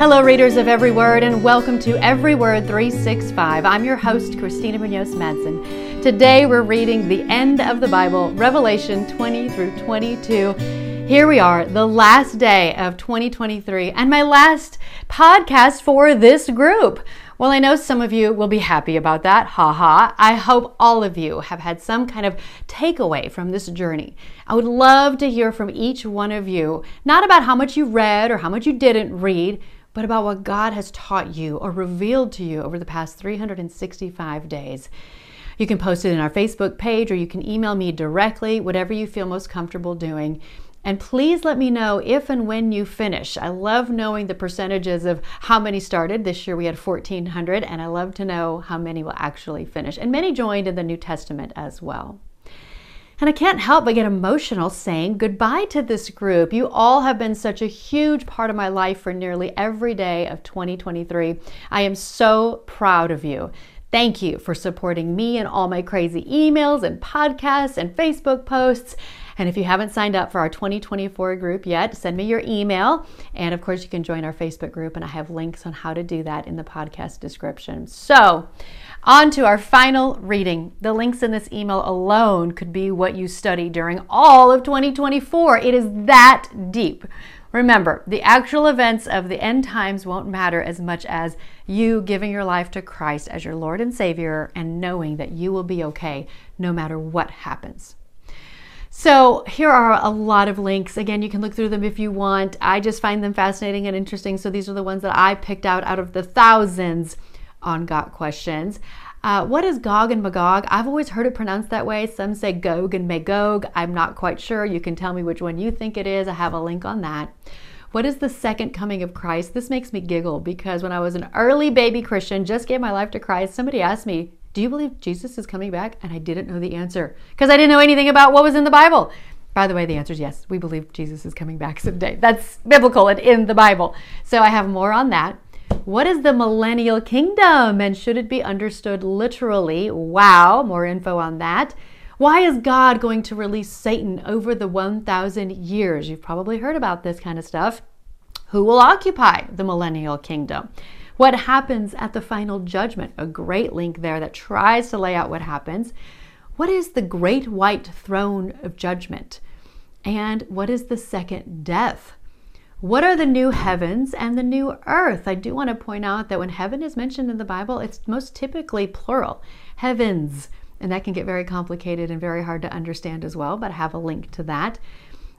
Hello, readers of Every Word, and welcome to Every Word 365. I'm your host, Christina Munoz Madsen. Today we're reading the end of the Bible, Revelation 20 through 22. Here we are, the last day of 2023, and my last podcast for this group. Well, I know some of you will be happy about that. Ha ha. I hope all of you have had some kind of takeaway from this journey. I would love to hear from each one of you, not about how much you read or how much you didn't read, but about what God has taught you or revealed to you over the past 365 days. You can post it in our Facebook page or you can email me directly, whatever you feel most comfortable doing. And please let me know if and when you finish. I love knowing the percentages of how many started. This year we had 1,400, and I love to know how many will actually finish. And many joined in the New Testament as well. And I can't help but get emotional saying goodbye to this group. You all have been such a huge part of my life for nearly every day of 2023. I am so proud of you. Thank you for supporting me and all my crazy emails and podcasts and Facebook posts. And if you haven't signed up for our 2024 group yet, send me your email. And of course, you can join our Facebook group, and I have links on how to do that in the podcast description. So, on to our final reading. The links in this email alone could be what you study during all of 2024. It is that deep. Remember, the actual events of the end times won't matter as much as you giving your life to Christ as your Lord and Savior and knowing that you will be okay no matter what happens. So, here are a lot of links. Again, you can look through them if you want. I just find them fascinating and interesting. So, these are the ones that I picked out out of the thousands on Got Questions. Uh, what is Gog and Magog? I've always heard it pronounced that way. Some say Gog and Magog. I'm not quite sure. You can tell me which one you think it is. I have a link on that. What is the second coming of Christ? This makes me giggle because when I was an early baby Christian, just gave my life to Christ, somebody asked me, Do you believe Jesus is coming back? And I didn't know the answer because I didn't know anything about what was in the Bible. By the way, the answer is yes. We believe Jesus is coming back someday. That's biblical and in the Bible. So I have more on that. What is the millennial kingdom and should it be understood literally? Wow, more info on that. Why is God going to release Satan over the 1,000 years? You've probably heard about this kind of stuff. Who will occupy the millennial kingdom? What happens at the final judgment? A great link there that tries to lay out what happens. What is the great white throne of judgment? And what is the second death? What are the new heavens and the new earth? I do want to point out that when heaven is mentioned in the Bible, it's most typically plural heavens. And that can get very complicated and very hard to understand as well, but I have a link to that.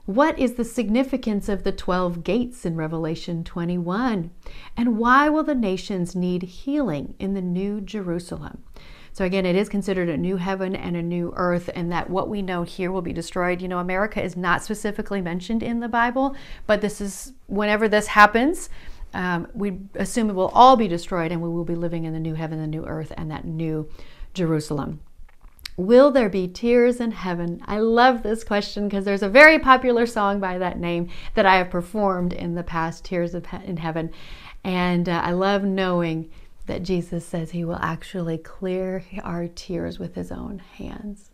What is the significance of the 12 gates in Revelation 21? And why will the nations need healing in the New Jerusalem? So again, it is considered a new heaven and a new earth, and that what we know here will be destroyed. You know, America is not specifically mentioned in the Bible, but this is whenever this happens, um, we assume it will all be destroyed, and we will be living in the new heaven, the new earth, and that new Jerusalem. Will there be tears in heaven? I love this question because there's a very popular song by that name that I have performed in the past, Tears in Heaven. And uh, I love knowing that Jesus says he will actually clear our tears with his own hands.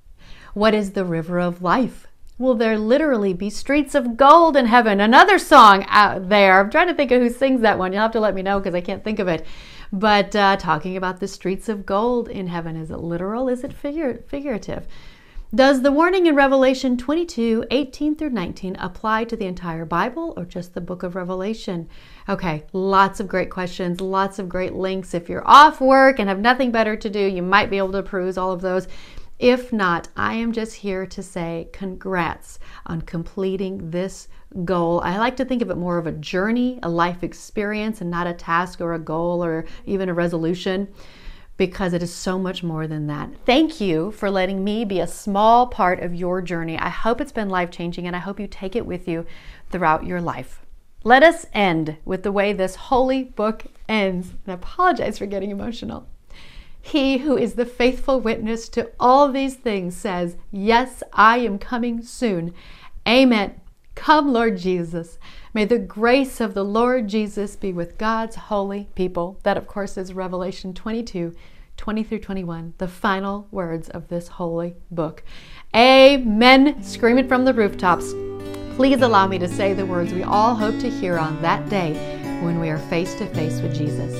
What is the river of life? Will there literally be streets of gold in heaven? Another song out there. I'm trying to think of who sings that one. You'll have to let me know because I can't think of it. But uh, talking about the streets of gold in heaven, is it literal? Is it figure, figurative? Does the warning in Revelation 22, 18 through 19 apply to the entire Bible or just the book of Revelation? Okay, lots of great questions, lots of great links. If you're off work and have nothing better to do, you might be able to peruse all of those. If not, I am just here to say congrats on completing this goal. I like to think of it more of a journey, a life experience, and not a task or a goal or even a resolution because it is so much more than that. Thank you for letting me be a small part of your journey. I hope it's been life changing and I hope you take it with you throughout your life. Let us end with the way this holy book ends. And I apologize for getting emotional. He who is the faithful witness to all these things says, Yes, I am coming soon. Amen. Come, Lord Jesus. May the grace of the Lord Jesus be with God's holy people. That, of course, is Revelation 22 20 through 21, the final words of this holy book. Amen. Scream it from the rooftops. Please allow me to say the words we all hope to hear on that day when we are face to face with Jesus.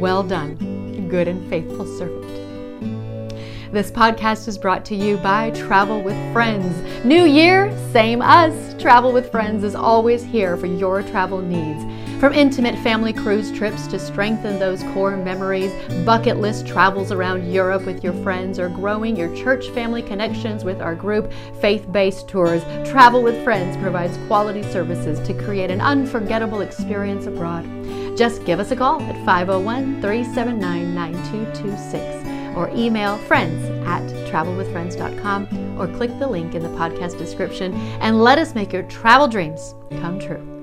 Well done, good and faithful servant. This podcast is brought to you by Travel with Friends. New year, same us. Travel with Friends is always here for your travel needs. From intimate family cruise trips to strengthen those core memories, bucket list travels around Europe with your friends, or growing your church family connections with our group faith based tours, Travel with Friends provides quality services to create an unforgettable experience abroad. Just give us a call at 501 379 9226 or email friends at travelwithfriends.com or click the link in the podcast description and let us make your travel dreams come true.